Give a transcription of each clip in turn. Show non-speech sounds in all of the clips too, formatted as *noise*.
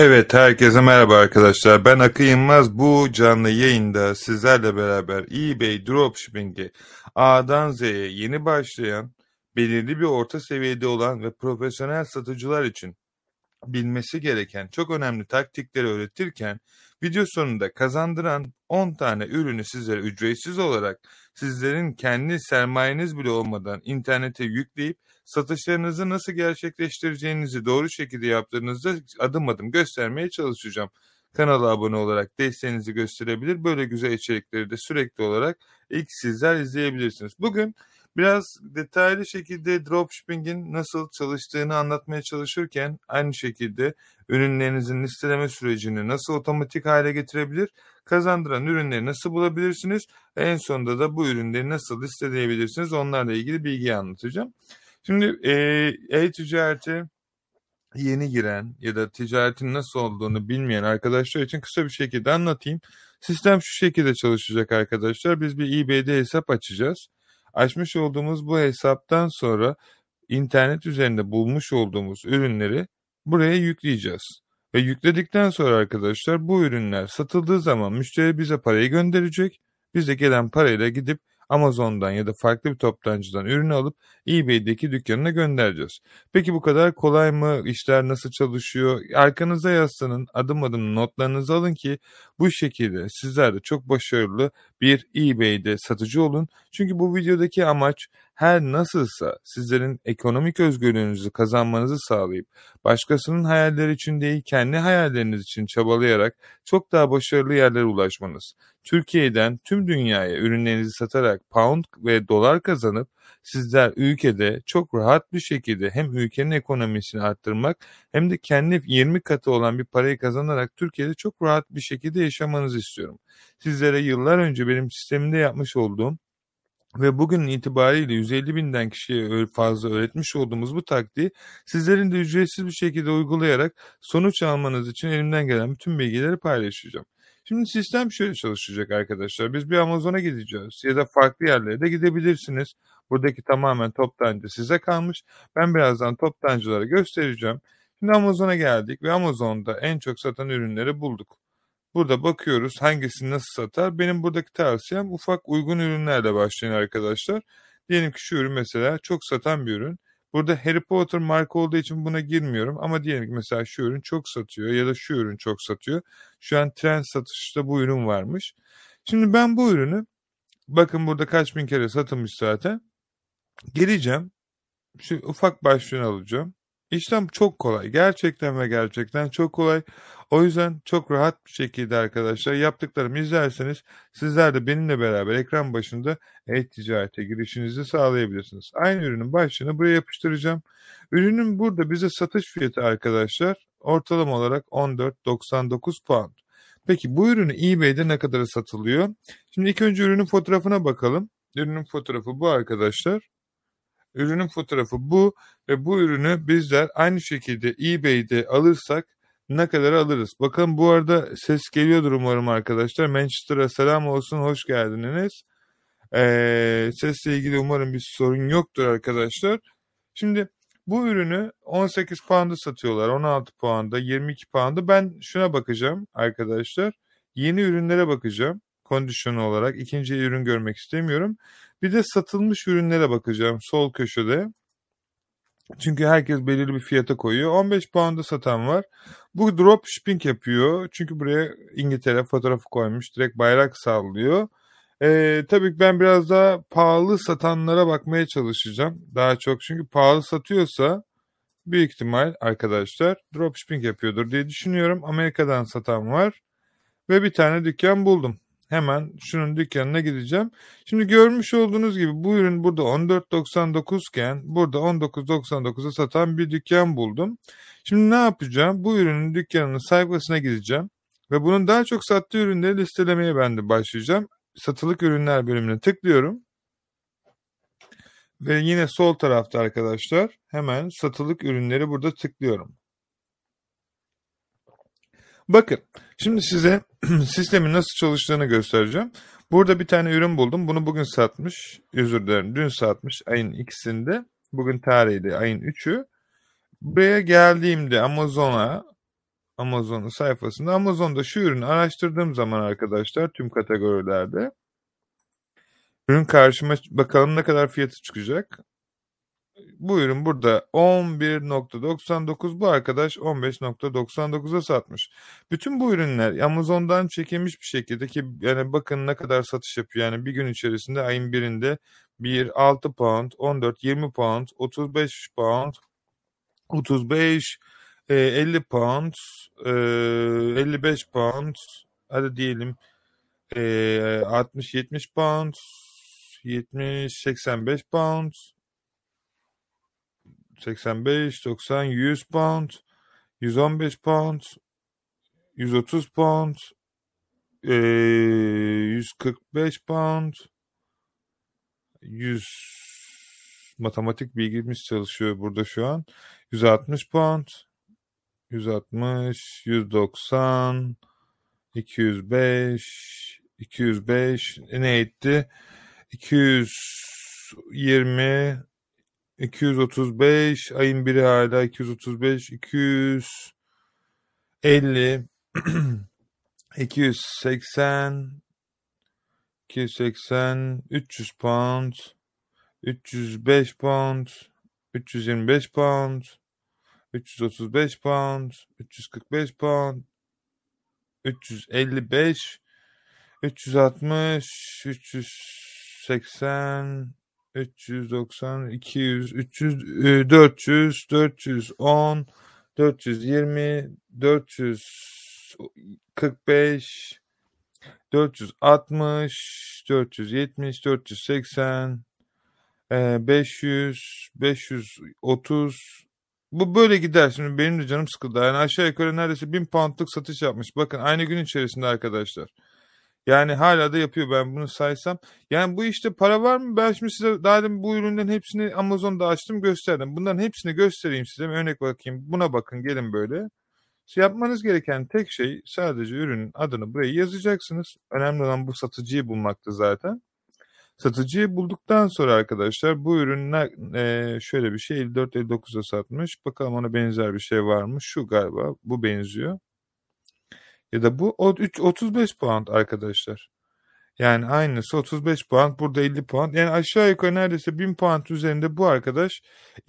Evet, herkese merhaba arkadaşlar. Ben Akı Yılmaz. Bu canlı yayında sizlerle beraber eBay Dropshipping'e A'dan Z'ye yeni başlayan, belirli bir orta seviyede olan ve profesyonel satıcılar için bilmesi gereken çok önemli taktikleri öğretirken video sonunda kazandıran 10 tane ürünü sizlere ücretsiz olarak sizlerin kendi sermayeniz bile olmadan internete yükleyip satışlarınızı nasıl gerçekleştireceğinizi doğru şekilde yaptığınızda adım adım göstermeye çalışacağım. Kanala abone olarak desteğinizi gösterebilir. Böyle güzel içerikleri de sürekli olarak ilk sizler izleyebilirsiniz. Bugün biraz detaylı şekilde dropshipping'in nasıl çalıştığını anlatmaya çalışırken aynı şekilde ürünlerinizin listeleme sürecini nasıl otomatik hale getirebilir, kazandıran ürünleri nasıl bulabilirsiniz, en sonunda da bu ürünleri nasıl listeleyebilirsiniz onlarla ilgili bilgi anlatacağım. Şimdi e, e-ticarete yeni giren ya da ticaretin nasıl olduğunu bilmeyen arkadaşlar için kısa bir şekilde anlatayım. Sistem şu şekilde çalışacak arkadaşlar. Biz bir eBay'de hesap açacağız. Açmış olduğumuz bu hesaptan sonra internet üzerinde bulmuş olduğumuz ürünleri buraya yükleyeceğiz. Ve yükledikten sonra arkadaşlar bu ürünler satıldığı zaman müşteri bize parayı gönderecek. Biz gelen parayla gidip Amazon'dan ya da farklı bir toptancıdan ürünü alıp eBay'deki dükkanına göndereceğiz. Peki bu kadar kolay mı? İşler nasıl çalışıyor? Arkanıza yaslanın, adım adım notlarınızı alın ki bu şekilde sizler de çok başarılı bir eBay'de satıcı olun. Çünkü bu videodaki amaç her nasılsa sizlerin ekonomik özgürlüğünüzü kazanmanızı sağlayıp başkasının hayalleri için değil kendi hayalleriniz için çabalayarak çok daha başarılı yerlere ulaşmanız. Türkiye'den tüm dünyaya ürünlerinizi satarak pound ve dolar kazanıp sizler ülkede çok rahat bir şekilde hem ülkenin ekonomisini arttırmak hem de kendi 20 katı olan bir parayı kazanarak Türkiye'de çok rahat bir şekilde yaşamanızı istiyorum. Sizlere yıllar önce benim sistemimde yapmış olduğum ve bugün itibariyle 150 binden kişiye fazla öğretmiş olduğumuz bu taktiği sizlerin de ücretsiz bir şekilde uygulayarak sonuç almanız için elimden gelen bütün bilgileri paylaşacağım. Şimdi sistem şöyle çalışacak arkadaşlar. Biz bir Amazon'a gideceğiz ya da farklı yerlere de gidebilirsiniz. Buradaki tamamen toptancı size kalmış. Ben birazdan toptancılara göstereceğim. Şimdi Amazon'a geldik ve Amazon'da en çok satan ürünleri bulduk. Burada bakıyoruz hangisini nasıl satar. Benim buradaki tavsiyem ufak uygun ürünlerle başlayın arkadaşlar. Diyelim ki şu ürün mesela çok satan bir ürün. Burada Harry Potter marka olduğu için buna girmiyorum ama diyelim ki mesela şu ürün çok satıyor ya da şu ürün çok satıyor. Şu an trend satışta bu ürün varmış. Şimdi ben bu ürünü bakın burada kaç bin kere satılmış zaten. Geleceğim. Şu ufak başlığını alacağım. İşlem çok kolay. Gerçekten ve gerçekten çok kolay. O yüzden çok rahat bir şekilde arkadaşlar yaptıklarımı izlerseniz sizler de benimle beraber ekran başında e-ticarete girişinizi sağlayabilirsiniz. Aynı ürünün başlığını buraya yapıştıracağım. Ürünün burada bize satış fiyatı arkadaşlar ortalama olarak 14.99 pound. Peki bu ürünü eBay'de ne kadar satılıyor? Şimdi ilk önce ürünün fotoğrafına bakalım. Ürünün fotoğrafı bu arkadaşlar. Ürünün fotoğrafı bu ve bu ürünü bizler aynı şekilde eBay'de alırsak ne kadar alırız? Bakın bu arada ses geliyordur umarım arkadaşlar. Manchester'a selam olsun, hoş geldiniz. Ee, sesle ilgili umarım bir sorun yoktur arkadaşlar. Şimdi bu ürünü 18 pound'a satıyorlar, 16 pound'a, 22 pound'a. Ben şuna bakacağım arkadaşlar. Yeni ürünlere bakacağım kondisyonu olarak. ikinci ürün görmek istemiyorum. Bir de satılmış ürünlere bakacağım sol köşede. Çünkü herkes belirli bir fiyata koyuyor. 15 pound'a satan var. Bu drop shipping yapıyor. Çünkü buraya İngiltere fotoğrafı koymuş. Direkt bayrak sallıyor. Ee, tabii ben biraz daha pahalı satanlara bakmaya çalışacağım. Daha çok çünkü pahalı satıyorsa büyük ihtimal arkadaşlar dropshipping yapıyordur diye düşünüyorum. Amerika'dan satan var ve bir tane dükkan buldum. Hemen şunun dükkanına gideceğim. Şimdi görmüş olduğunuz gibi bu ürün burada 14.99 iken burada 19.99'a satan bir dükkan buldum. Şimdi ne yapacağım? Bu ürünün dükkanının sayfasına gideceğim. Ve bunun daha çok sattığı ürünleri listelemeye ben de başlayacağım. Satılık ürünler bölümüne tıklıyorum. Ve yine sol tarafta arkadaşlar hemen satılık ürünleri burada tıklıyorum. Bakın şimdi size *clears throat* sistemin nasıl çalıştığını göstereceğim. Burada bir tane ürün buldum. Bunu bugün satmış. Özür dilerim. Dün satmış ayın ikisinde. Bugün tarihi de ayın üçü. Buraya geldiğimde Amazon'a Amazon'un sayfasında. Amazon'da şu ürünü araştırdığım zaman arkadaşlar tüm kategorilerde ürün karşıma bakalım ne kadar fiyatı çıkacak. Bu ürün burada 11.99 bu arkadaş 15.99'a satmış. Bütün bu ürünler Amazon'dan çekilmiş bir şekilde ki yani bakın ne kadar satış yapıyor. Yani bir gün içerisinde ayın birinde 1 6 pound, 14 20 pound, 35 pound, 35 50 pound, 55 pound, hadi diyelim 60-70 pound, 70-85 pound, 85, 90, 100 pound, 115 pound, 130 pound, 145 pound, 100 matematik bilgimiz çalışıyor burada şu an. 160 pound, 160, 190, 205, 205 ne etti? 220, 235 ayın biri hala 235 250 280 280 300 pound 305 pound 325 pound 335 pound 345 pound 355 360 380 390, 200, 300, 400, 410, 420, 445, 460, 470, 480, 500, 530. Bu böyle gider. Şimdi benim de canım sıkıldı. Yani aşağı yukarı neredeyse 1000 poundluk satış yapmış. Bakın aynı gün içerisinde arkadaşlar. Yani hala da yapıyor ben bunu saysam. Yani bu işte para var mı? Ben şimdi size daha demin bu ürünlerin hepsini Amazon'da açtım gösterdim. Bunların hepsini göstereyim size. Örnek bakayım. Buna bakın gelin böyle. Yapmanız gereken tek şey sadece ürünün adını buraya yazacaksınız. Önemli olan bu satıcıyı bulmaktı zaten. Satıcıyı bulduktan sonra arkadaşlar bu ürünler e, şöyle bir şey 54-59'a satmış. Bakalım ona benzer bir şey var mı? Şu galiba bu benziyor. Ya da bu 35 puan arkadaşlar. Yani aynısı 35 puan. Burada 50 puan. Yani aşağı yukarı neredeyse 1000 puan üzerinde bu arkadaş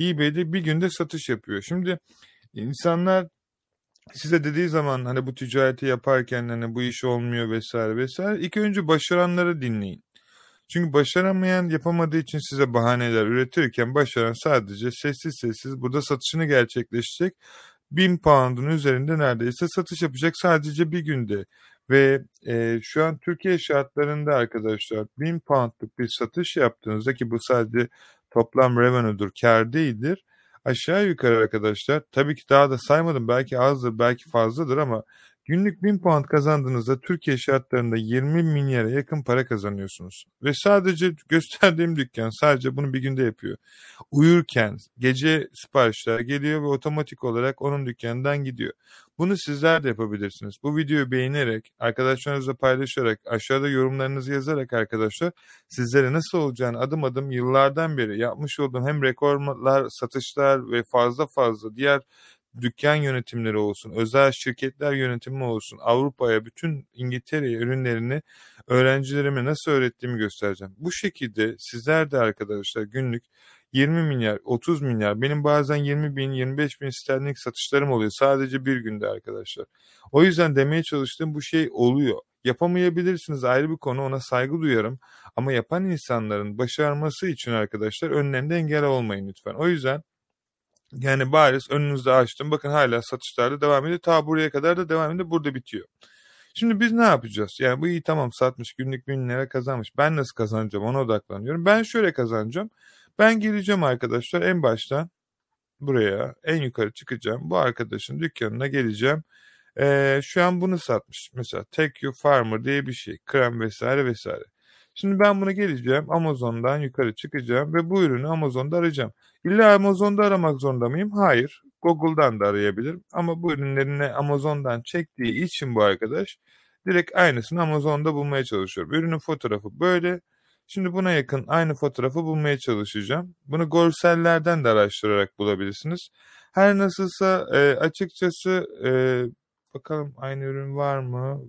eBay'de bir günde satış yapıyor. Şimdi insanlar size dediği zaman hani bu ticareti yaparken hani bu iş olmuyor vesaire vesaire. İlk önce başaranları dinleyin. Çünkü başaramayan yapamadığı için size bahaneler üretirken başaran sadece sessiz sessiz burada satışını gerçekleşecek 1000 pound'un üzerinde neredeyse satış yapacak sadece bir günde. Ve e, şu an Türkiye şartlarında arkadaşlar 1000 poundluk bir satış yaptığınızda ki bu sadece toplam revenue'dur, kar değildir. Aşağı yukarı arkadaşlar tabii ki daha da saymadım belki azdır belki fazladır ama Günlük 1000 puan kazandığınızda Türkiye şartlarında 20 milyara yakın para kazanıyorsunuz. Ve sadece gösterdiğim dükkan sadece bunu bir günde yapıyor. Uyurken gece siparişler geliyor ve otomatik olarak onun dükkanından gidiyor. Bunu sizler de yapabilirsiniz. Bu videoyu beğenerek, arkadaşlarınızla paylaşarak, aşağıda yorumlarınızı yazarak arkadaşlar sizlere nasıl olacağını adım adım yıllardan beri yapmış olduğum hem rekorlar, satışlar ve fazla fazla diğer dükkan yönetimleri olsun, özel şirketler yönetimi olsun, Avrupa'ya, bütün İngiltere'ye ürünlerini öğrencilerime nasıl öğrettiğimi göstereceğim. Bu şekilde sizler de arkadaşlar günlük 20 milyar, 30 milyar, benim bazen 20 bin, 25 bin sterling satışlarım oluyor sadece bir günde arkadaşlar. O yüzden demeye çalıştığım bu şey oluyor. Yapamayabilirsiniz ayrı bir konu ona saygı duyarım ama yapan insanların başarması için arkadaşlar önlerinde engel olmayın lütfen. O yüzden yani bariz önünüzde açtım. Bakın hala satışlarda devam ediyor. Ta buraya kadar da devam ediyor. Burada bitiyor. Şimdi biz ne yapacağız? Yani bu iyi tamam satmış günlük bin lira kazanmış. Ben nasıl kazanacağım ona odaklanıyorum. Ben şöyle kazanacağım. Ben geleceğim arkadaşlar en baştan buraya en yukarı çıkacağım. Bu arkadaşın dükkanına geleceğim. Ee, şu an bunu satmış. Mesela Take You Farmer diye bir şey. Krem vesaire vesaire. Şimdi ben bunu geleceğim Amazon'dan yukarı çıkacağım ve bu ürünü Amazon'da arayacağım. İlla Amazon'da aramak zorunda mıyım? Hayır. Google'dan da arayabilirim. Ama bu ürünlerini Amazon'dan çektiği için bu arkadaş direkt aynısını Amazon'da bulmaya çalışıyorum. Ürünün fotoğrafı böyle. Şimdi buna yakın aynı fotoğrafı bulmaya çalışacağım. Bunu görsellerden de araştırarak bulabilirsiniz. Her nasılsa e, açıkçası e, Bakalım aynı ürün var mı?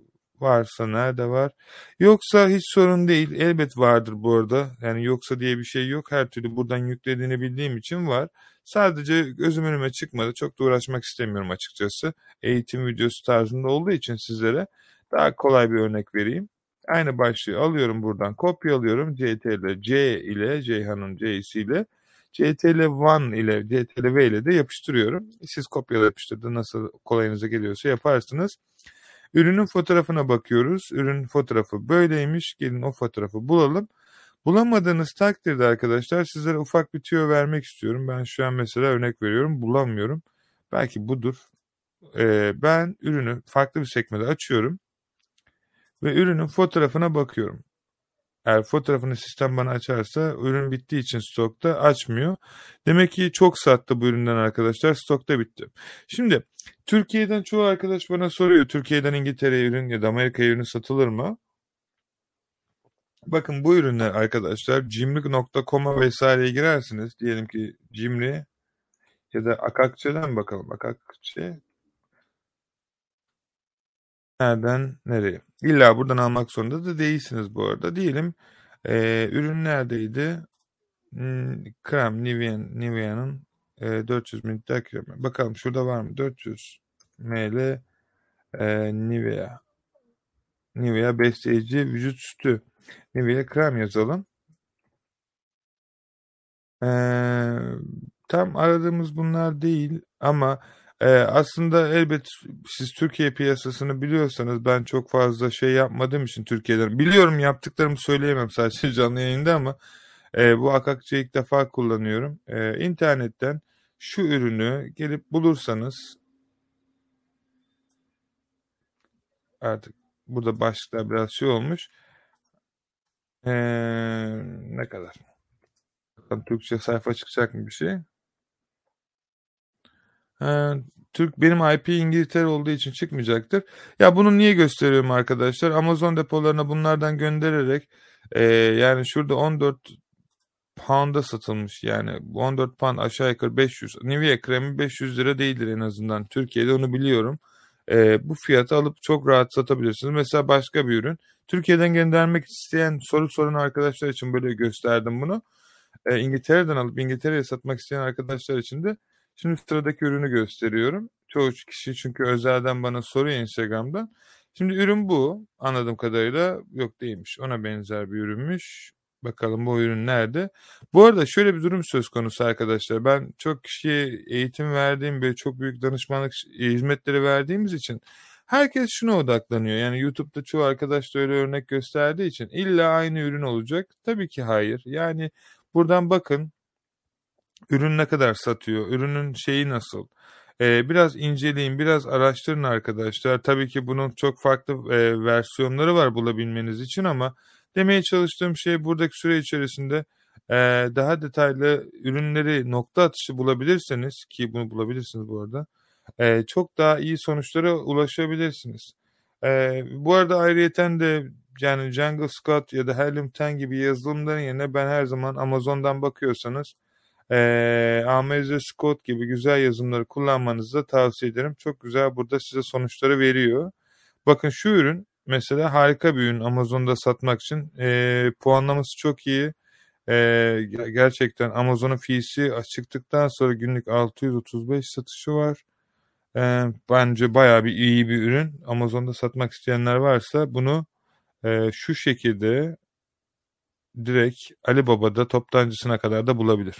Varsa nerede var? Yoksa hiç sorun değil. Elbet vardır bu arada. Yani yoksa diye bir şey yok. Her türlü buradan yüklediğini bildiğim için var. Sadece gözüm önüme çıkmadı. Çok da uğraşmak istemiyorum açıkçası. Eğitim videosu tarzında olduğu için sizlere daha kolay bir örnek vereyim. Aynı başlığı alıyorum buradan. Kopya alıyorum. CTRL C ile Ceyhan'ın C'si ile CTRL 1 ile CTRL V ile de yapıştırıyorum. Siz kopyala yapıştırdı nasıl kolayınıza geliyorsa yaparsınız. Ürünün fotoğrafına bakıyoruz. Ürün fotoğrafı böyleymiş. Gelin o fotoğrafı bulalım. Bulamadığınız takdirde arkadaşlar sizlere ufak bir tüyo vermek istiyorum. Ben şu an mesela örnek veriyorum. Bulamıyorum. Belki budur. Ee, ben ürünü farklı bir sekmede açıyorum. Ve ürünün fotoğrafına bakıyorum. Eğer fotoğrafını sistem bana açarsa ürün bittiği için stokta açmıyor. Demek ki çok sattı bu üründen arkadaşlar. Stokta bitti. Şimdi Türkiye'den çoğu arkadaş bana soruyor. Türkiye'den İngiltere'ye ürün ya da Amerika'ya ürün satılır mı? Bakın bu ürünler arkadaşlar cimri.com'a vesaireye girersiniz. Diyelim ki cimri ya da akakçıdan bakalım. Akakçı nereden nereye? İlla buradan almak zorunda da değilsiniz bu arada. Diyelim e, ürün neredeydi? Hmm, krem Nivea, Nivea'nın e, 400 mililitre kremi. Bakalım şurada var mı? 400 ml e, Nivea. Nivea besleyici vücut sütü. Nivea krem yazalım. Ee, tam aradığımız bunlar değil ama e, aslında elbet siz Türkiye piyasasını biliyorsanız ben çok fazla şey yapmadığım için Türkiye'den biliyorum yaptıklarımı söyleyemem sadece *laughs* canlı yayında ama e, bu akakçıyı ilk defa kullanıyorum. E, internetten şu ürünü gelip bulursanız artık burada başlıklar biraz şey olmuş. Ee, ne kadar? Türkçe sayfa çıkacak mı bir şey? Ee, Türk benim IP İngiltere olduğu için çıkmayacaktır. Ya bunu niye gösteriyorum arkadaşlar? Amazon depolarına bunlardan göndererek e, yani şurada 14 pound'a satılmış yani 14 pound aşağı yukarı 500. Nivea kremi 500 lira değildir en azından. Türkiye'de onu biliyorum. E, bu fiyatı alıp çok rahat satabilirsiniz. Mesela başka bir ürün. Türkiye'den göndermek isteyen soru sorun arkadaşlar için böyle gösterdim bunu. E, İngiltere'den alıp İngiltere'ye satmak isteyen arkadaşlar için de şimdi sıradaki ürünü gösteriyorum. Çoğu kişi çünkü özelden bana soruyor Instagram'dan. Şimdi ürün bu anladığım kadarıyla yok değilmiş ona benzer bir ürünmüş. Bakalım bu ürün nerede? Bu arada şöyle bir durum söz konusu arkadaşlar. Ben çok kişiye eğitim verdiğim ve çok büyük danışmanlık hizmetleri verdiğimiz için herkes şuna odaklanıyor. Yani YouTube'da çoğu arkadaş da öyle örnek gösterdiği için illa aynı ürün olacak. Tabii ki hayır. Yani buradan bakın ürün ne kadar satıyor, ürünün şeyi nasıl. Ee, biraz inceleyin, biraz araştırın arkadaşlar. Tabii ki bunun çok farklı e, versiyonları var bulabilmeniz için ama Demeye çalıştığım şey buradaki süre içerisinde e, daha detaylı ürünleri nokta atışı bulabilirseniz ki bunu bulabilirsiniz bu arada e, çok daha iyi sonuçlara ulaşabilirsiniz. E, bu arada ayrıyeten de yani Jungle Scout ya da Helium 10 gibi yazılımların yerine ben her zaman Amazon'dan bakıyorsanız e, AMZ Scout gibi güzel yazılımları kullanmanızı da tavsiye ederim. Çok güzel burada size sonuçları veriyor. Bakın şu ürün mesela harika bir ürün Amazon'da satmak için. E, puanlaması çok iyi. E, gerçekten Amazon'un fiysi çıktıktan sonra günlük 635 satışı var. E, bence bayağı bir iyi bir ürün. Amazon'da satmak isteyenler varsa bunu e, şu şekilde direkt Alibaba'da toptancısına kadar da bulabilir.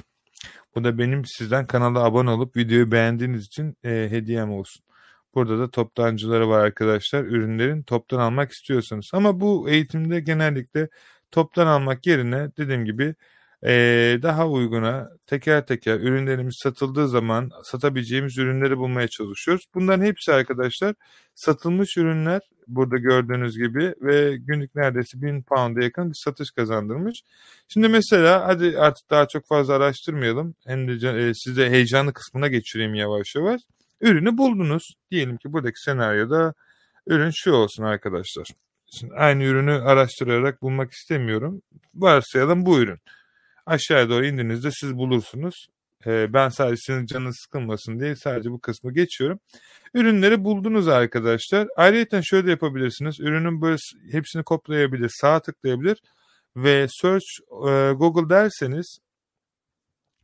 Bu da benim sizden kanala abone olup videoyu beğendiğiniz için e, hediyem olsun. Burada da toptancıları var arkadaşlar. Ürünlerin toptan almak istiyorsanız. Ama bu eğitimde genellikle toptan almak yerine dediğim gibi ee, daha uyguna teker teker ürünlerimiz satıldığı zaman satabileceğimiz ürünleri bulmaya çalışıyoruz. Bunların hepsi arkadaşlar satılmış ürünler burada gördüğünüz gibi ve günlük neredeyse 1000 pound'a yakın bir satış kazandırmış. Şimdi mesela hadi artık daha çok fazla araştırmayalım. Hem de e, size heyecanlı kısmına geçireyim yavaş yavaş. Ürünü buldunuz. Diyelim ki buradaki senaryoda ürün şu olsun arkadaşlar. Şimdi aynı ürünü araştırarak bulmak istemiyorum. Varsayalım bu ürün. Aşağıya doğru indiğinizde siz bulursunuz. E, ben sadece sizin canınız sıkılmasın diye sadece bu kısmı geçiyorum. Ürünleri buldunuz arkadaşlar. Ayrıca şöyle yapabilirsiniz. Ürünün böyle hepsini kopyalayabilir, sağ tıklayabilir ve search e, Google derseniz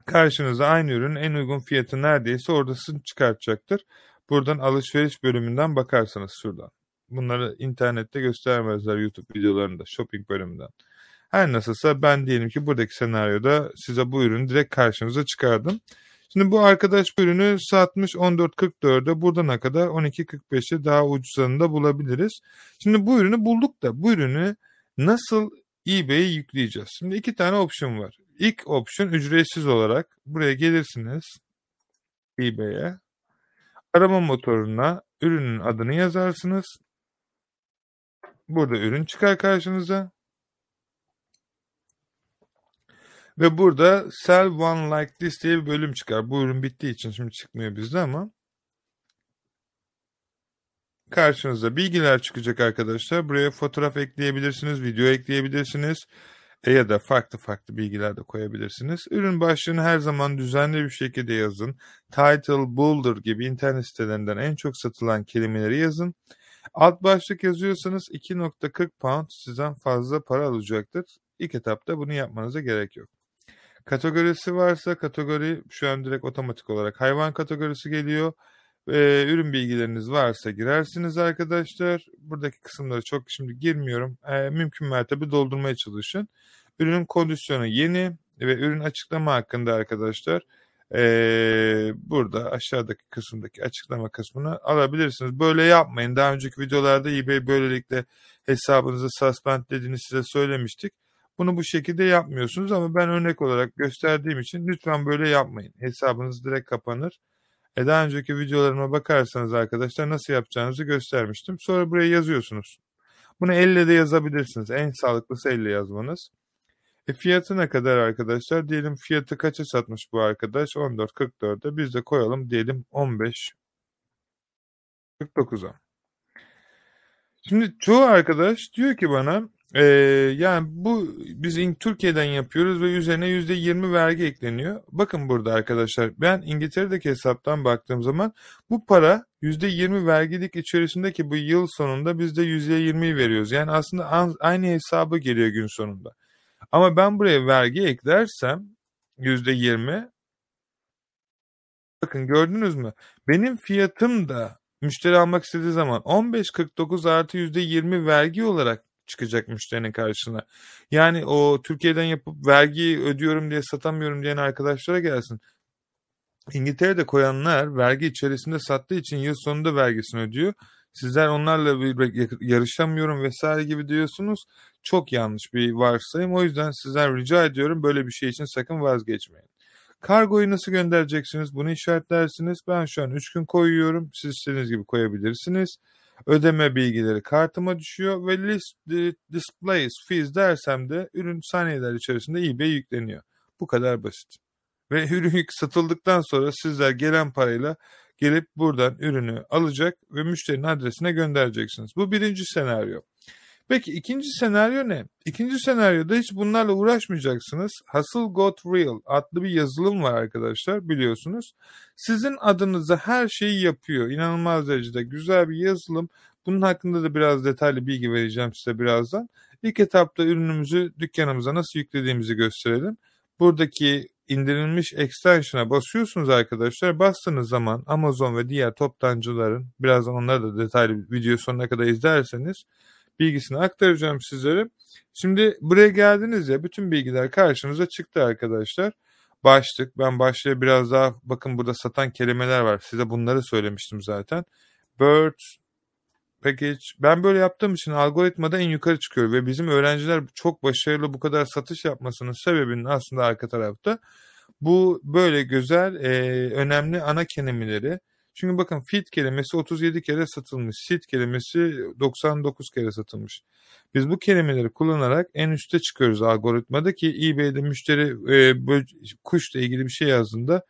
karşınıza aynı ürünün en uygun fiyatı neredeyse oradasını çıkartacaktır. Buradan alışveriş bölümünden bakarsanız şuradan. Bunları internette göstermezler YouTube videolarında, shopping bölümünden. Her nasılsa ben diyelim ki buradaki senaryoda size bu ürünü direkt karşınıza çıkardım. Şimdi bu arkadaş bu ürünü satmış 14.44'e buradan kadar 12.45'e daha ucuzlarını bulabiliriz. Şimdi bu ürünü bulduk da bu ürünü nasıl eBay'e yükleyeceğiz? Şimdi iki tane opsiyon var. İlk opsiyon ücretsiz olarak buraya gelirsiniz eBay'e. Arama motoruna ürünün adını yazarsınız. Burada ürün çıkar karşınıza. Ve burada sell one like this diye bir bölüm çıkar. Bu ürün bittiği için şimdi çıkmıyor bizde ama. Karşınıza bilgiler çıkacak arkadaşlar. Buraya fotoğraf ekleyebilirsiniz, video ekleyebilirsiniz e ya da farklı farklı bilgiler de koyabilirsiniz. Ürün başlığını her zaman düzenli bir şekilde yazın. Title, Boulder gibi internet sitelerinden en çok satılan kelimeleri yazın. Alt başlık yazıyorsanız 2.40 pound sizden fazla para alacaktır. İlk etapta bunu yapmanıza gerek yok. Kategorisi varsa kategori şu an direkt otomatik olarak hayvan kategorisi geliyor. Ee, ürün bilgileriniz varsa girersiniz arkadaşlar. Buradaki kısımları çok şimdi girmiyorum. Ee, mümkün mertebe doldurmaya çalışın. Ürünün kondisyonu yeni ve ürün açıklama hakkında arkadaşlar ee, burada aşağıdaki kısımdaki açıklama kısmını alabilirsiniz. Böyle yapmayın. Daha önceki videolarda eBay böylelikle hesabınızı suspendlediğini size söylemiştik. Bunu bu şekilde yapmıyorsunuz ama ben örnek olarak gösterdiğim için lütfen böyle yapmayın. Hesabınız direkt kapanır. E daha önceki videolarıma bakarsanız arkadaşlar nasıl yapacağınızı göstermiştim. Sonra buraya yazıyorsunuz. Bunu elle de yazabilirsiniz. En sağlıklısı elle yazmanız. E fiyatı ne kadar arkadaşlar? Diyelim fiyatı kaça satmış bu arkadaş? 14.44'e biz de koyalım diyelim 15.49'a. Şimdi çoğu arkadaş diyor ki bana ee, yani bu biz Türkiye'den yapıyoruz ve üzerine yüzde 20 vergi ekleniyor. Bakın burada arkadaşlar ben İngiltere'deki hesaptan baktığım zaman bu para yüzde 20 vergilik içerisindeki bu yıl sonunda biz de yüzde 20'yi veriyoruz. Yani aslında aynı hesabı geliyor gün sonunda. Ama ben buraya vergi eklersem yüzde 20 bakın gördünüz mü? Benim fiyatım da müşteri almak istediği zaman 15.49 artı %20 vergi olarak çıkacak müşterinin karşısına. Yani o Türkiye'den yapıp vergi ödüyorum diye satamıyorum diyen arkadaşlara gelsin. İngiltere'de koyanlar vergi içerisinde sattığı için yıl sonunda vergisini ödüyor. Sizler onlarla bir yarışamıyorum vesaire gibi diyorsunuz. Çok yanlış bir varsayım. O yüzden sizler rica ediyorum böyle bir şey için sakın vazgeçmeyin. Kargoyu nasıl göndereceksiniz? Bunu işaretlersiniz. Ben şu an 3 gün koyuyorum. Siz istediğiniz gibi koyabilirsiniz. Ödeme bilgileri kartıma düşüyor ve list displays fees dersem de ürün saniyeler içerisinde eBay yükleniyor. Bu kadar basit. Ve *laughs* ürün satıldıktan sonra sizler gelen parayla gelip buradan ürünü alacak ve müşterinin adresine göndereceksiniz. Bu birinci senaryo. Peki ikinci senaryo ne? İkinci senaryoda hiç bunlarla uğraşmayacaksınız. Hustle Got Real adlı bir yazılım var arkadaşlar biliyorsunuz. Sizin adınıza her şeyi yapıyor. İnanılmaz derecede güzel bir yazılım. Bunun hakkında da biraz detaylı bilgi vereceğim size birazdan. İlk etapta ürünümüzü dükkanımıza nasıl yüklediğimizi gösterelim. Buradaki indirilmiş extension'a basıyorsunuz arkadaşlar. Bastığınız zaman Amazon ve diğer toptancıların birazdan onları da detaylı video sonuna kadar izlerseniz bilgisini aktaracağım sizlere. Şimdi buraya geldiniz ya bütün bilgiler karşınıza çıktı arkadaşlar. Başlık ben başlığa biraz daha bakın burada satan kelimeler var. Size bunları söylemiştim zaten. Bird, package. Ben böyle yaptığım için algoritmada en yukarı çıkıyor ve bizim öğrenciler çok başarılı bu kadar satış yapmasının sebebinin aslında arka tarafta bu böyle güzel, e, önemli ana kelimeleri çünkü bakın fit kelimesi 37 kere satılmış. Sit kelimesi 99 kere satılmış. Biz bu kelimeleri kullanarak en üste çıkıyoruz algoritmada ki eBay'de müşteri e, böyle, kuşla ilgili bir şey yazdığında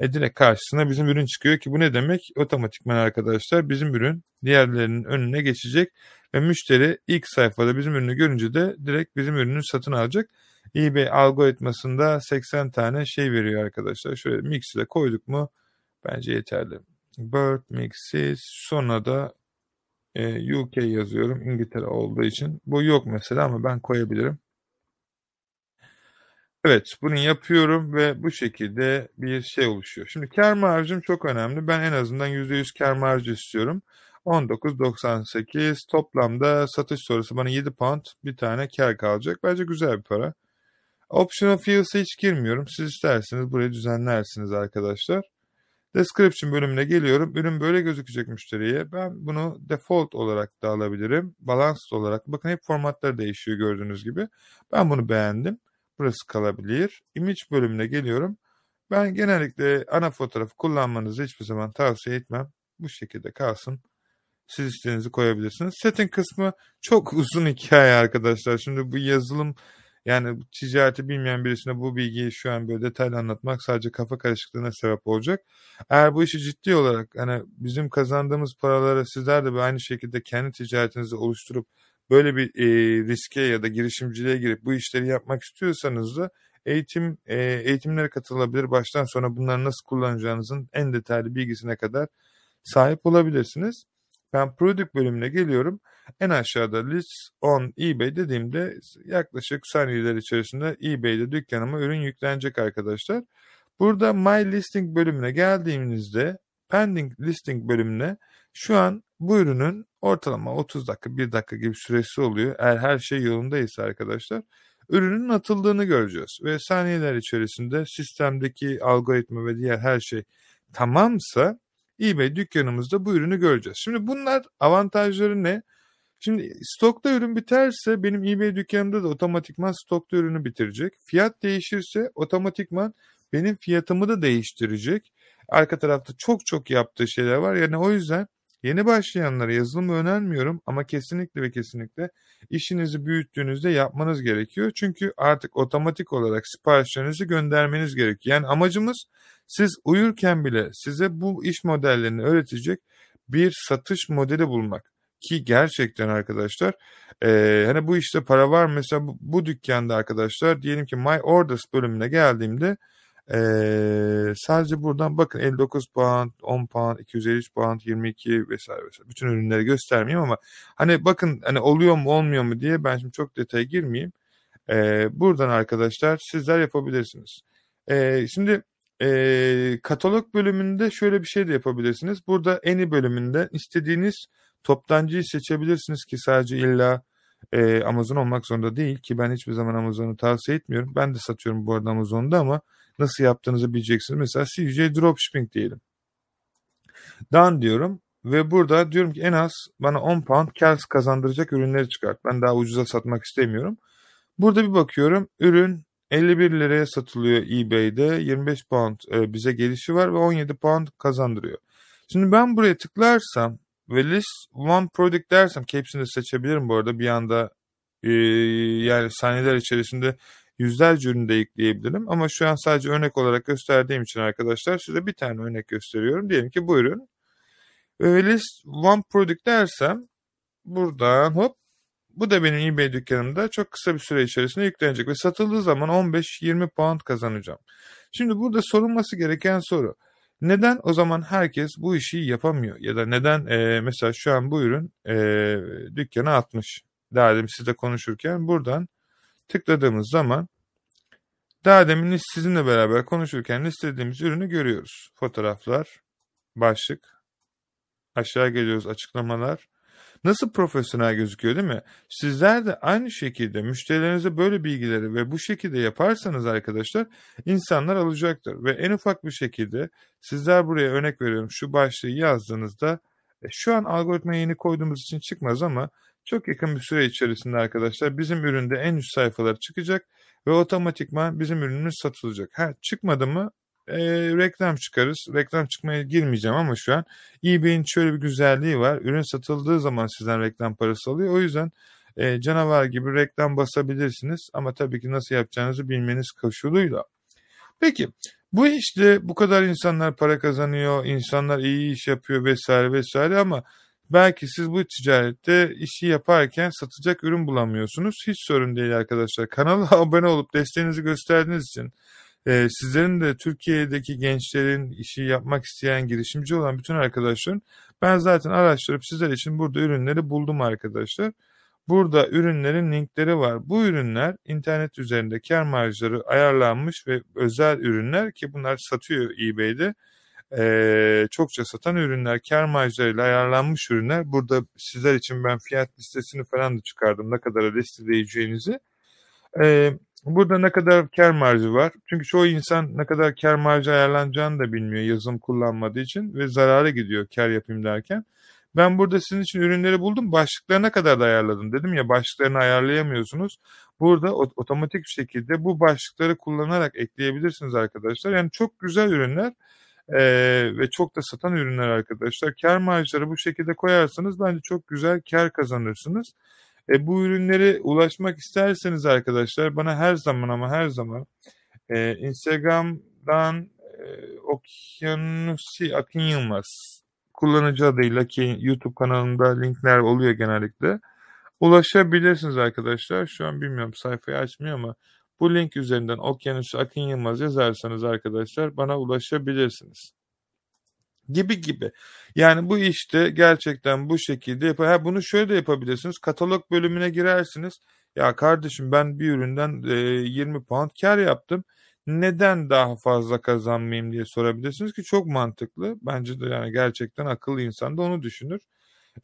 e, direkt karşısına bizim ürün çıkıyor ki bu ne demek? Otomatikman arkadaşlar bizim ürün diğerlerinin önüne geçecek ve müşteri ilk sayfada bizim ürünü görünce de direkt bizim ürünü satın alacak. eBay algoritmasında 80 tane şey veriyor arkadaşlar. Şöyle mix ile koyduk mu bence yeterli. Bird mixes sonra da e, UK yazıyorum İngiltere olduğu için. Bu yok mesela ama ben koyabilirim. Evet bunu yapıyorum ve bu şekilde bir şey oluşuyor. Şimdi kar marjım çok önemli. Ben en azından %100 kar marjı istiyorum. 19.98 toplamda satış sonrası bana 7 pound bir tane kar kalacak. Bence güzel bir para. Optional Fields'e hiç girmiyorum. Siz isterseniz burayı düzenlersiniz arkadaşlar. Description bölümüne geliyorum. Ürün böyle gözükecek müşteriye. Ben bunu default olarak da alabilirim. Balanced olarak. Bakın hep formatlar değişiyor gördüğünüz gibi. Ben bunu beğendim. Burası kalabilir. Image bölümüne geliyorum. Ben genellikle ana fotoğrafı kullanmanızı hiçbir zaman tavsiye etmem. Bu şekilde kalsın. Siz istediğinizi koyabilirsiniz. Setting kısmı çok *laughs* uzun hikaye arkadaşlar. Şimdi bu yazılım yani ticareti bilmeyen birisine bu bilgiyi şu an böyle detaylı anlatmak sadece kafa karışıklığına sebep olacak. Eğer bu işi ciddi olarak hani bizim kazandığımız paraları sizler de aynı şekilde kendi ticaretinizi oluşturup böyle bir e, riske ya da girişimciliğe girip bu işleri yapmak istiyorsanız da eğitim e, eğitimlere katılabilir. Baştan sona bunları nasıl kullanacağınızın en detaylı bilgisine kadar sahip olabilirsiniz. Ben product bölümüne geliyorum. En aşağıda list on eBay dediğimde yaklaşık saniyeler içerisinde eBay'de dükkanıma ürün yüklenecek arkadaşlar. Burada My Listing bölümüne geldiğimizde Pending Listing bölümüne şu an bu ürünün ortalama 30 dakika 1 dakika gibi süresi oluyor. Eğer her şey yolundaysa arkadaşlar ürünün atıldığını göreceğiz. Ve saniyeler içerisinde sistemdeki algoritma ve diğer her şey tamamsa eBay dükkanımızda bu ürünü göreceğiz. Şimdi bunlar avantajları ne? Şimdi stokta ürün biterse benim eBay dükkanımda da otomatikman stokta ürünü bitirecek. Fiyat değişirse otomatikman benim fiyatımı da değiştirecek. Arka tarafta çok çok yaptığı şeyler var. Yani o yüzden yeni başlayanlara yazılımı önermiyorum ama kesinlikle ve kesinlikle işinizi büyüttüğünüzde yapmanız gerekiyor. Çünkü artık otomatik olarak siparişlerinizi göndermeniz gerekiyor. Yani amacımız siz uyurken bile size bu iş modellerini öğretecek bir satış modeli bulmak ki gerçekten arkadaşlar e, hani bu işte para var mesela bu, bu dükkanda arkadaşlar diyelim ki My Orders bölümüne geldiğimde e, sadece buradan bakın 59 pound 10 pound 253 pound 22 vesaire vesaire bütün ürünleri göstermeyeyim ama hani bakın hani oluyor mu olmuyor mu diye ben şimdi çok detaya girmeyeyim. E, buradan arkadaşlar sizler yapabilirsiniz. E, şimdi e, katalog bölümünde şöyle bir şey de yapabilirsiniz. Burada eni bölümünde istediğiniz toptancıyı seçebilirsiniz ki sadece illa e, Amazon olmak zorunda değil ki ben hiçbir zaman Amazon'u tavsiye etmiyorum. Ben de satıyorum bu arada Amazon'da ama nasıl yaptığınızı bileceksiniz. Mesela CJ Dropshipping diyelim. Done diyorum ve burada diyorum ki en az bana 10 pound kar kazandıracak ürünleri çıkart. Ben daha ucuza satmak istemiyorum. Burada bir bakıyorum ürün 51 liraya satılıyor eBay'de 25 pound e, bize gelişi var ve 17 pound kazandırıyor. Şimdi ben buraya tıklarsam ve list one product dersem ki hepsini de seçebilirim bu arada bir anda e, yani saniyeler içerisinde yüzlerce ürünü de ekleyebilirim ama şu an sadece örnek olarak gösterdiğim için arkadaşlar size bir tane örnek gösteriyorum. Diyelim ki bu ürün. Ve list one product dersem buradan hop bu da benim eBay dükkanımda çok kısa bir süre içerisinde yüklenecek ve satıldığı zaman 15-20 pound kazanacağım. Şimdi burada sorulması gereken soru. Neden o zaman herkes bu işi yapamıyor? Ya da neden e, mesela şu an bu ürün e, dükkana atmış? Demin sizle konuşurken buradan tıkladığımız zaman daha demin sizinle beraber konuşurken istediğimiz ürünü görüyoruz. Fotoğraflar, başlık, aşağı geliyoruz açıklamalar, Nasıl profesyonel gözüküyor değil mi? Sizler de aynı şekilde müşterilerinize böyle bilgileri ve bu şekilde yaparsanız arkadaşlar insanlar alacaktır. Ve en ufak bir şekilde sizler buraya örnek veriyorum şu başlığı yazdığınızda e, şu an algoritma yeni koyduğumuz için çıkmaz ama çok yakın bir süre içerisinde arkadaşlar bizim üründe en üst sayfalar çıkacak ve otomatikman bizim ürünümüz satılacak. Ha çıkmadı mı e, reklam çıkarız. Reklam çıkmaya girmeyeceğim ama şu an eBay'in şöyle bir güzelliği var. Ürün satıldığı zaman sizden reklam parası alıyor. O yüzden e, canavar gibi reklam basabilirsiniz. Ama tabii ki nasıl yapacağınızı bilmeniz koşuluyla. Peki bu işte bu kadar insanlar para kazanıyor, insanlar iyi iş yapıyor vesaire vesaire ama Belki siz bu ticarette işi yaparken satacak ürün bulamıyorsunuz. Hiç sorun değil arkadaşlar. Kanala *laughs* abone olup desteğinizi gösterdiğiniz için e, sizlerin de Türkiye'deki gençlerin işi yapmak isteyen girişimci olan bütün arkadaşların ben zaten araştırıp sizler için burada ürünleri buldum arkadaşlar. Burada ürünlerin linkleri var. Bu ürünler internet üzerinde kar marjları ayarlanmış ve özel ürünler ki bunlar satıyor eBay'de. Ee, çokça satan ürünler, kar marjlarıyla ayarlanmış ürünler. Burada sizler için ben fiyat listesini falan da çıkardım ne kadar listeleyeceğinizi. Ee, burada ne kadar kar marjı var? Çünkü çoğu insan ne kadar kar marjı ayarlanacağını da bilmiyor yazılım kullanmadığı için ve zarara gidiyor kar yapayım derken. Ben burada sizin için ürünleri buldum. Başlıklarına kadar da ayarladım. Dedim ya başlıklarını ayarlayamıyorsunuz. Burada otomatik bir şekilde bu başlıkları kullanarak ekleyebilirsiniz arkadaşlar. Yani çok güzel ürünler e, ve çok da satan ürünler arkadaşlar. Kar marjları bu şekilde koyarsanız bence çok güzel kar kazanırsınız. E, bu ürünleri ulaşmak isterseniz arkadaşlar bana her zaman ama her zaman e, Instagram'dan e, Okyanusi Akın Yılmaz kullanıcı adıyla ki YouTube kanalında linkler oluyor genellikle. Ulaşabilirsiniz arkadaşlar. Şu an bilmiyorum sayfayı açmıyor ama bu link üzerinden Okyanus Akın Yılmaz yazarsanız arkadaşlar bana ulaşabilirsiniz. Gibi gibi. Yani bu işte gerçekten bu şekilde yap. Ha, bunu şöyle de yapabilirsiniz. Katalog bölümüne girersiniz. Ya kardeşim ben bir üründen e, 20 pound kar yaptım neden daha fazla kazanmayayım diye sorabilirsiniz ki çok mantıklı. Bence de yani gerçekten akıllı insan da onu düşünür.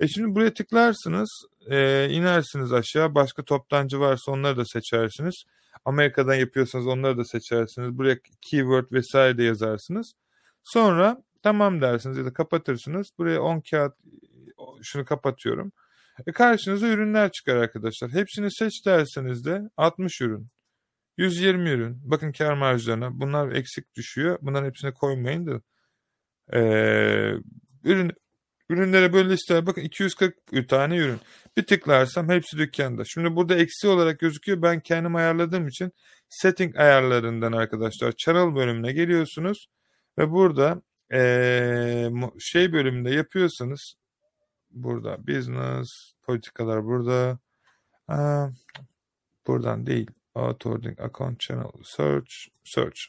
E şimdi buraya tıklarsınız, e, inersiniz aşağı. Başka toptancı varsa onları da seçersiniz. Amerika'dan yapıyorsanız onları da seçersiniz. Buraya keyword vesaire de yazarsınız. Sonra tamam dersiniz ya da kapatırsınız. Buraya 10 kağıt şunu kapatıyorum. E karşınıza ürünler çıkar arkadaşlar. Hepsini seç derseniz de 60 ürün. 120 ürün. Bakın kar marjlarına. Bunlar eksik düşüyor. Bunların hepsine koymayın da. Ee, ürün Ürünlere böyle listeler bakın 240 tane ürün. Bir tıklarsam hepsi dükkanda. Şimdi burada eksi olarak gözüküyor. Ben kendim ayarladığım için setting ayarlarından arkadaşlar channel bölümüne geliyorsunuz. Ve burada ee, şey bölümünde yapıyorsanız burada business politikalar burada Aa, buradan değil Authoring Account Channel Search Search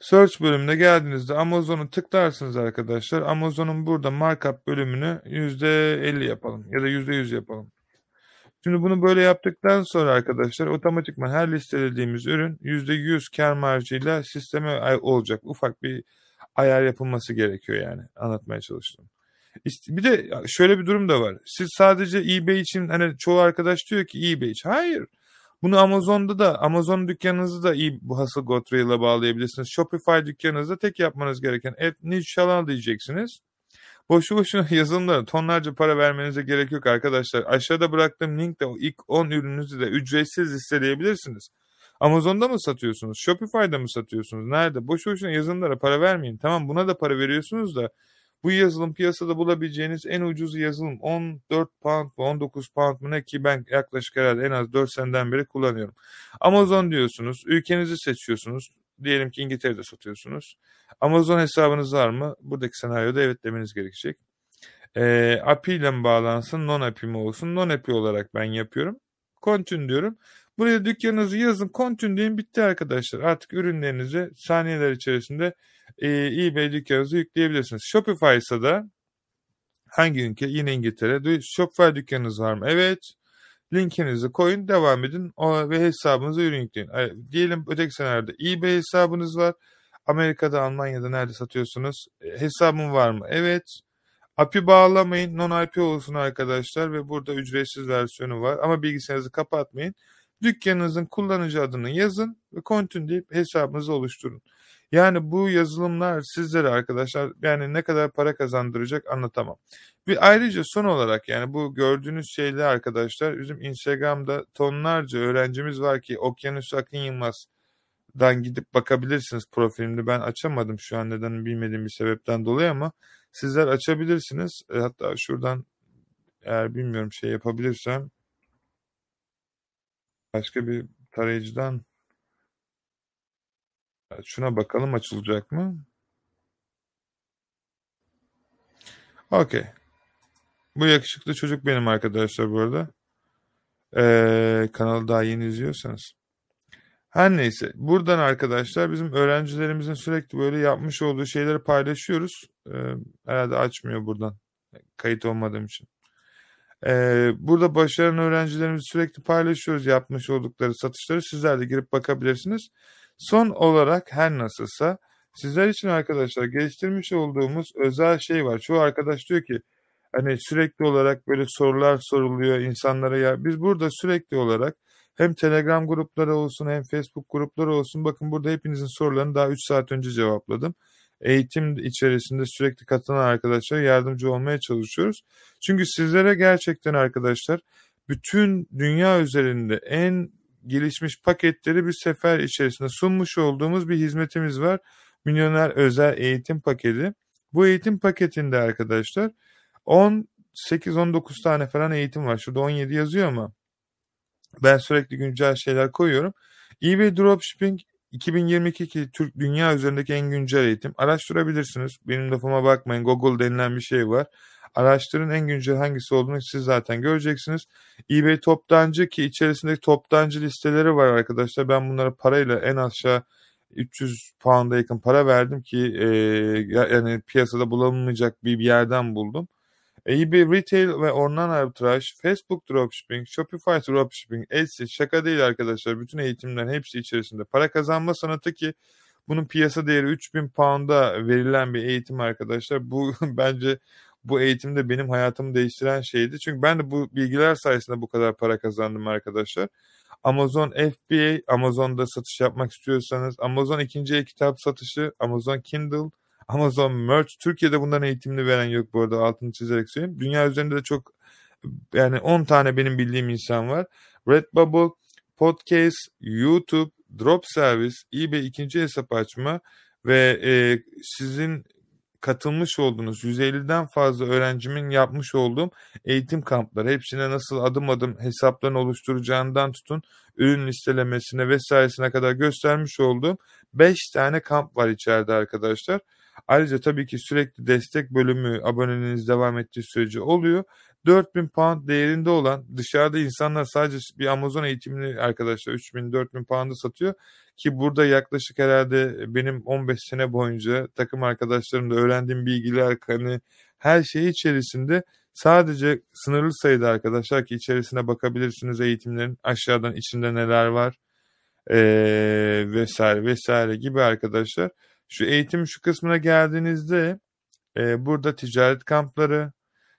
Search bölümüne geldiğinizde Amazon'u tıklarsınız arkadaşlar. Amazon'un burada markup bölümünü %50 yapalım ya da %100 yapalım. Şimdi bunu böyle yaptıktan sonra arkadaşlar otomatikman her listelediğimiz ürün %100 kar marjıyla sisteme olacak. Ufak bir ayar yapılması gerekiyor yani anlatmaya çalıştım. Bir de şöyle bir durum da var. Siz sadece eBay için hani çoğu arkadaş diyor ki eBay için. Hayır. Bunu Amazon'da da Amazon dükkanınızı da iyi bu hasıl Gotray ile bağlayabilirsiniz. Shopify dükkanınızda tek yapmanız gereken et niche diyeceksiniz. Boşu boşuna *laughs* yazılımlara tonlarca para vermenize gerek yok arkadaşlar. Aşağıda bıraktığım linkte ilk 10 ürününüzü de ücretsiz listeleyebilirsiniz. Amazon'da mı satıyorsunuz? Shopify'da mı satıyorsunuz? Nerede? Boşu boşuna yazılımlara para vermeyin. Tamam buna da para veriyorsunuz da bu yazılım piyasada bulabileceğiniz en ucuz yazılım 14 pound mu 19 pound mu ne ki ben yaklaşık herhalde en az 4 seneden beri kullanıyorum. Amazon diyorsunuz, ülkenizi seçiyorsunuz. Diyelim ki İngiltere'de satıyorsunuz. Amazon hesabınız var mı? Buradaki senaryoda evet demeniz gerekecek. E, API ile mi bağlansın, non API mi olsun? Non API olarak ben yapıyorum. Continue diyorum. Buraya dükkanınızı yazın, continue deyin bitti arkadaşlar. Artık ürünlerinizi saniyeler içerisinde e, eBay dükkanınızı yükleyebilirsiniz. Shopify ise de hangi ülke? Yine İngiltere. Shopify dükkanınız var mı? Evet. Linkinizi koyun, devam edin ve hesabınıza ürün yükleyin. Diyelim öteki senaryoda eBay hesabınız var. Amerika'da, Almanya'da nerede satıyorsunuz? E, hesabım var mı? Evet. API bağlamayın. Non-IP olsun arkadaşlar ve burada ücretsiz versiyonu var. Ama bilgisayarınızı kapatmayın. Dükkanınızın kullanıcı adını yazın ve continue deyip hesabınızı oluşturun. Yani bu yazılımlar sizlere arkadaşlar yani ne kadar para kazandıracak anlatamam. Bir ayrıca son olarak yani bu gördüğünüz şeyler arkadaşlar bizim Instagram'da tonlarca öğrencimiz var ki Okyanus Akın Yılmaz'dan gidip bakabilirsiniz profilimde. Ben açamadım şu an neden bilmediğim bir sebepten dolayı ama sizler açabilirsiniz. E, hatta şuradan eğer bilmiyorum şey yapabilirsem başka bir tarayıcıdan Şuna bakalım açılacak mı? Okey. Bu yakışıklı çocuk benim arkadaşlar bu arada. Ee, kanalı daha yeni izliyorsanız. Her neyse buradan arkadaşlar bizim öğrencilerimizin sürekli böyle yapmış olduğu şeyleri paylaşıyoruz. Ee, herhalde açmıyor buradan kayıt olmadığım için. Ee, burada başlayan öğrencilerimizi sürekli paylaşıyoruz yapmış oldukları satışları. Sizler de girip bakabilirsiniz. Son olarak her nasılsa sizler için arkadaşlar geliştirmiş olduğumuz özel şey var. Çoğu arkadaş diyor ki hani sürekli olarak böyle sorular soruluyor insanlara ya biz burada sürekli olarak hem Telegram grupları olsun hem Facebook grupları olsun bakın burada hepinizin sorularını daha 3 saat önce cevapladım. Eğitim içerisinde sürekli katılan arkadaşlara yardımcı olmaya çalışıyoruz. Çünkü sizlere gerçekten arkadaşlar bütün dünya üzerinde en gelişmiş paketleri bir sefer içerisinde sunmuş olduğumuz bir hizmetimiz var. Milyoner özel eğitim paketi. Bu eğitim paketinde arkadaşlar 18-19 tane falan eğitim var. Şurada 17 yazıyor ama ben sürekli güncel şeyler koyuyorum. eBay Dropshipping 2022 Türk dünya üzerindeki en güncel eğitim. Araştırabilirsiniz. Benim lafıma bakmayın. Google denilen bir şey var. Araştırın en güncel hangisi olduğunu siz zaten göreceksiniz. eBay toptancı ki içerisindeki toptancı listeleri var arkadaşlar. Ben bunları parayla en aşağı 300 pound'a yakın para verdim ki e, yani piyasada bulamayacak bir, bir yerden buldum eBay Retail ve online arbitraj, Facebook Dropshipping, Shopify Dropshipping, Etsy şaka değil arkadaşlar. Bütün eğitimlerin hepsi içerisinde. Para kazanma sanatı ki bunun piyasa değeri 3000 pound'a verilen bir eğitim arkadaşlar. Bu *laughs* bence bu eğitimde benim hayatımı değiştiren şeydi. Çünkü ben de bu bilgiler sayesinde bu kadar para kazandım arkadaşlar. Amazon FBA, Amazon'da satış yapmak istiyorsanız, Amazon ikinci el kitap satışı, Amazon Kindle, Amazon Merch. Türkiye'de bundan eğitimini veren yok bu arada altını çizerek söyleyeyim. Dünya üzerinde de çok yani 10 tane benim bildiğim insan var. Redbubble, Podcast, YouTube, Drop Service, eBay ikinci hesap açma ve e, sizin katılmış olduğunuz 150'den fazla öğrencimin yapmış olduğum eğitim kampları hepsine nasıl adım adım hesaplarını oluşturacağından tutun ürün listelemesine vesairesine kadar göstermiş olduğum 5 tane kamp var içeride arkadaşlar. Ayrıca tabii ki sürekli destek bölümü aboneliğiniz devam ettiği sürece oluyor. 4000 pound değerinde olan dışarıda insanlar sadece bir Amazon eğitimini arkadaşlar 3000 4000 pound'a satıyor ki burada yaklaşık herhalde benim 15 sene boyunca takım arkadaşlarımda öğrendiğim bilgiler hani her şey içerisinde sadece sınırlı sayıda arkadaşlar ki içerisine bakabilirsiniz eğitimlerin aşağıdan içinde neler var ee, vesaire vesaire gibi arkadaşlar. Şu eğitim şu kısmına geldiğinizde e, burada ticaret kampları,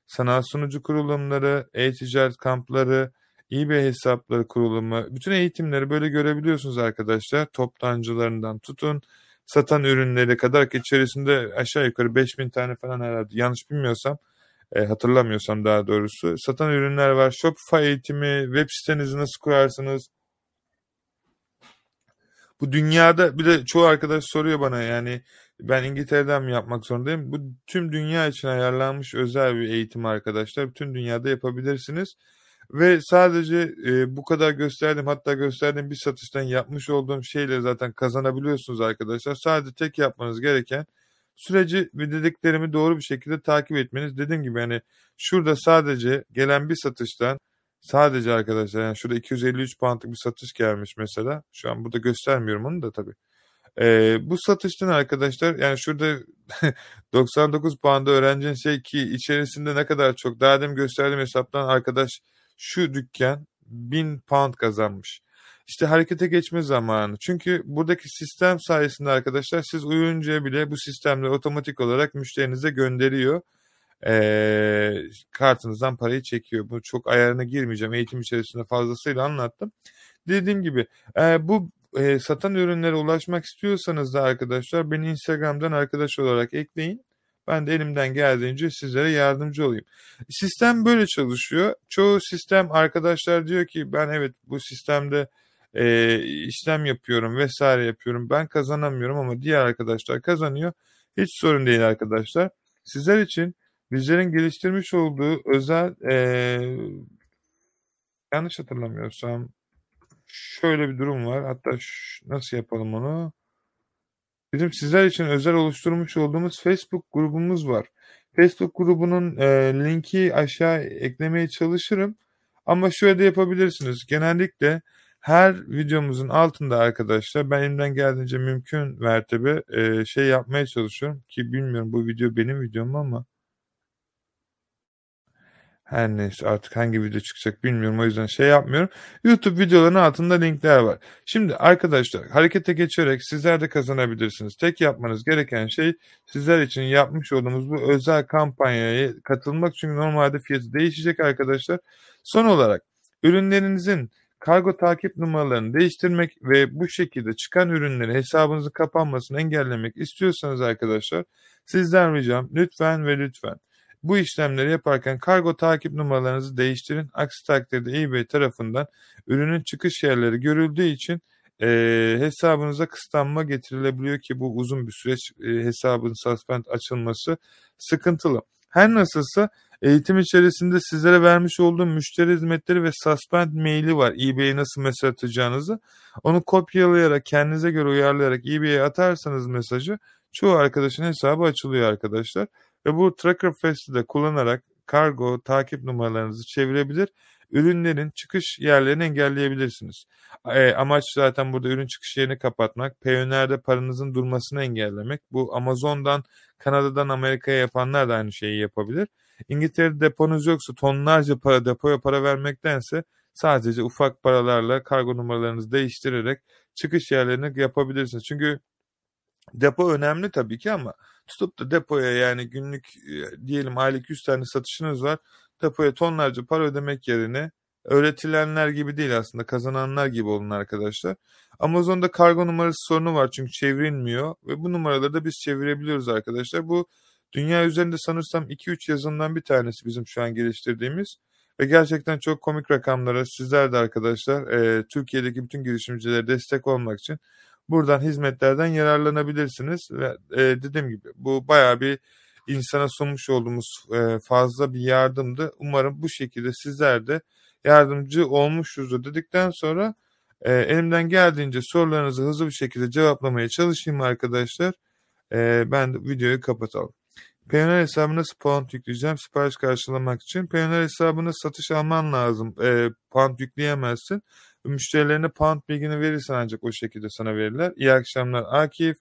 sanal sunucu kurulumları, e-ticaret kampları, eBay hesapları kurulumu, bütün eğitimleri böyle görebiliyorsunuz arkadaşlar. Toptancılarından tutun, satan ürünlere kadar ki içerisinde aşağı yukarı 5000 tane falan herhalde yanlış bilmiyorsam, e, hatırlamıyorsam daha doğrusu. Satan ürünler var. Shopify eğitimi, web sitenizi nasıl kurarsınız, bu dünyada bir de çoğu arkadaş soruyor bana yani ben İngiltere'den mi yapmak zorundayım? Bu tüm dünya için ayarlanmış özel bir eğitim arkadaşlar. Bütün dünyada yapabilirsiniz. Ve sadece e, bu kadar gösterdim hatta gösterdiğim bir satıştan yapmış olduğum şeyle zaten kazanabiliyorsunuz arkadaşlar. Sadece tek yapmanız gereken süreci ve dediklerimi doğru bir şekilde takip etmeniz. Dediğim gibi hani şurada sadece gelen bir satıştan Sadece arkadaşlar yani şurada 253 poundlık bir satış gelmiş mesela. Şu an burada göstermiyorum onu da tabii. Ee, bu satıştan arkadaşlar yani şurada *laughs* 99 puanda öğrencinin şey ki içerisinde ne kadar çok daha demin gösterdiğim hesaptan arkadaş şu dükkan 1000 pound kazanmış. İşte harekete geçme zamanı. Çünkü buradaki sistem sayesinde arkadaşlar siz uyuyunca bile bu sistemle otomatik olarak müşterinize gönderiyor e, kartınızdan parayı çekiyor. Bu çok ayarına girmeyeceğim. Eğitim içerisinde fazlasıyla anlattım. Dediğim gibi e, bu e, satan ürünlere ulaşmak istiyorsanız da arkadaşlar beni Instagram'dan arkadaş olarak ekleyin. Ben de elimden geldiğince sizlere yardımcı olayım. Sistem böyle çalışıyor. Çoğu sistem arkadaşlar diyor ki ben evet bu sistemde e, işlem yapıyorum vesaire yapıyorum. Ben kazanamıyorum ama diğer arkadaşlar kazanıyor. Hiç sorun değil arkadaşlar. Sizler için bizlerin geliştirmiş olduğu özel e, yanlış hatırlamıyorsam şöyle bir durum var. Hatta nasıl yapalım onu? Bizim sizler için özel oluşturmuş olduğumuz Facebook grubumuz var. Facebook grubunun e, linki aşağı eklemeye çalışırım. Ama şöyle de yapabilirsiniz. Genellikle her videomuzun altında arkadaşlar ben elimden geldiğince mümkün mertebe e, şey yapmaya çalışıyorum ki bilmiyorum bu video benim videom ama her neyse artık hangi video çıkacak bilmiyorum o yüzden şey yapmıyorum. YouTube videolarının altında linkler var. Şimdi arkadaşlar harekete geçerek sizler de kazanabilirsiniz. Tek yapmanız gereken şey sizler için yapmış olduğumuz bu özel kampanyaya katılmak. Çünkü normalde fiyatı değişecek arkadaşlar. Son olarak ürünlerinizin kargo takip numaralarını değiştirmek ve bu şekilde çıkan ürünleri hesabınızın kapanmasını engellemek istiyorsanız arkadaşlar sizden ricam lütfen ve lütfen bu işlemleri yaparken kargo takip numaralarınızı değiştirin. Aksi takdirde eBay tarafından ürünün çıkış yerleri görüldüğü için e, hesabınıza kısıtlanma getirilebiliyor ki bu uzun bir süreç e, hesabın suspend açılması sıkıntılı. Her nasılsa eğitim içerisinde sizlere vermiş olduğum müşteri hizmetleri ve suspend maili var. eBay'e nasıl mesaj atacağınızı. Onu kopyalayarak kendinize göre uyarlayarak eBay'e atarsanız mesajı çoğu arkadaşın hesabı açılıyor arkadaşlar. Ve bu Tracker Fast'i de kullanarak kargo takip numaralarınızı çevirebilir. Ürünlerin çıkış yerlerini engelleyebilirsiniz. E, amaç zaten burada ürün çıkış yerini kapatmak. Payoneer'de paranızın durmasını engellemek. Bu Amazon'dan, Kanada'dan Amerika'ya yapanlar da aynı şeyi yapabilir. İngiltere'de deponuz yoksa tonlarca para depoya para vermektense sadece ufak paralarla kargo numaralarınızı değiştirerek çıkış yerlerini yapabilirsiniz. Çünkü depo önemli tabii ki ama tutup da depoya yani günlük e, diyelim aylık 100 tane satışınız var. Depoya tonlarca para ödemek yerine öğretilenler gibi değil aslında kazananlar gibi olun arkadaşlar. Amazon'da kargo numarası sorunu var çünkü çevrilmiyor ve bu numaraları da biz çevirebiliyoruz arkadaşlar. Bu dünya üzerinde sanırsam 2-3 yazılımdan bir tanesi bizim şu an geliştirdiğimiz ve gerçekten çok komik rakamlara sizler de arkadaşlar e, Türkiye'deki bütün girişimcilere destek olmak için buradan hizmetlerden yararlanabilirsiniz. Ve e, dediğim gibi bu baya bir insana sunmuş olduğumuz e, fazla bir yardımdı. Umarım bu şekilde sizler de yardımcı olmuşuzdur dedikten sonra e, elimden geldiğince sorularınızı hızlı bir şekilde cevaplamaya çalışayım arkadaşlar. E, ben de videoyu kapatalım. Payoneer hesabına pound yükleyeceğim sipariş karşılamak için? Payoneer hesabına satış alman lazım. E, pound yükleyemezsin. Müşterilerine pound bilgini verirsen ancak o şekilde sana verirler. İyi akşamlar Akif.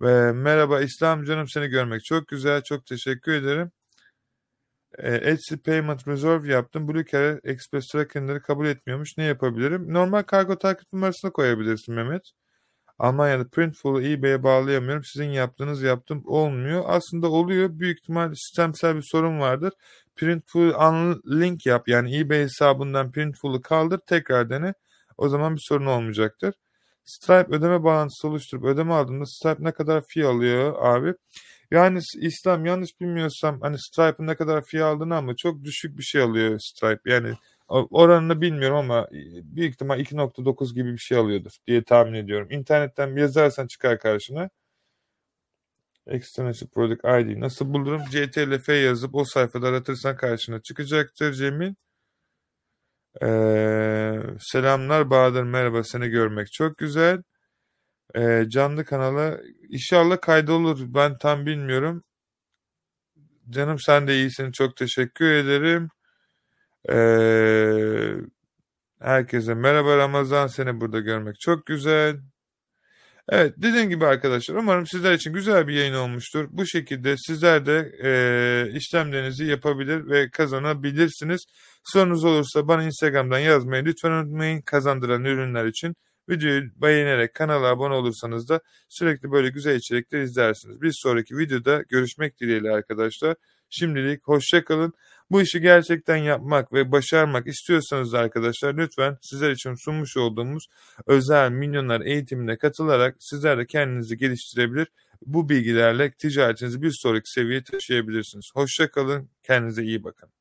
Ve merhaba İslam canım seni görmek çok güzel. Çok teşekkür ederim. E, Etsy Payment Reserve yaptım. Blue Carrier Express Tracker'ları kabul etmiyormuş. Ne yapabilirim? Normal kargo takip numarasına koyabilirsin Mehmet. Almanya'da Printful'u eBay'e bağlayamıyorum. Sizin yaptığınız yaptım olmuyor. Aslında oluyor. Büyük ihtimal sistemsel bir sorun vardır. Printful unlink yap. Yani eBay hesabından Printful'u kaldır. Tekrar dene. O zaman bir sorun olmayacaktır. Stripe ödeme bağlantısı oluşturup ödeme aldığında Stripe ne kadar fee alıyor abi? Yani İslam yanlış bilmiyorsam hani Stripe'ın ne kadar fee aldığını ama çok düşük bir şey alıyor Stripe. Yani oranını bilmiyorum ama büyük ihtimal 2.9 gibi bir şey alıyordur diye tahmin ediyorum. İnternetten bir yazarsan çıkar karşına. External Product ID nasıl bulurum? CTRL yazıp o sayfada aratırsan karşına çıkacaktır Cemil. Ee, selamlar Bahadır merhaba seni görmek çok güzel. Ee, canlı kanala inşallah kaydolur ben tam bilmiyorum. Canım sen de iyisin çok teşekkür ederim. Ee, herkese merhaba Ramazan seni burada görmek çok güzel. Evet dediğim gibi arkadaşlar umarım sizler için güzel bir yayın olmuştur. Bu şekilde sizler de e, işlemlerinizi yapabilir ve kazanabilirsiniz. Sorunuz olursa bana Instagram'dan yazmayı lütfen unutmayın. Kazandıran ürünler için videoyu beğenerek kanala abone olursanız da sürekli böyle güzel içerikler izlersiniz. Bir sonraki videoda görüşmek dileğiyle arkadaşlar. Şimdilik hoşçakalın. Bu işi gerçekten yapmak ve başarmak istiyorsanız arkadaşlar lütfen sizler için sunmuş olduğumuz özel milyonlar eğitimine katılarak sizler de kendinizi geliştirebilir. Bu bilgilerle ticaretinizi bir sonraki seviyeye taşıyabilirsiniz. Hoşçakalın, kendinize iyi bakın.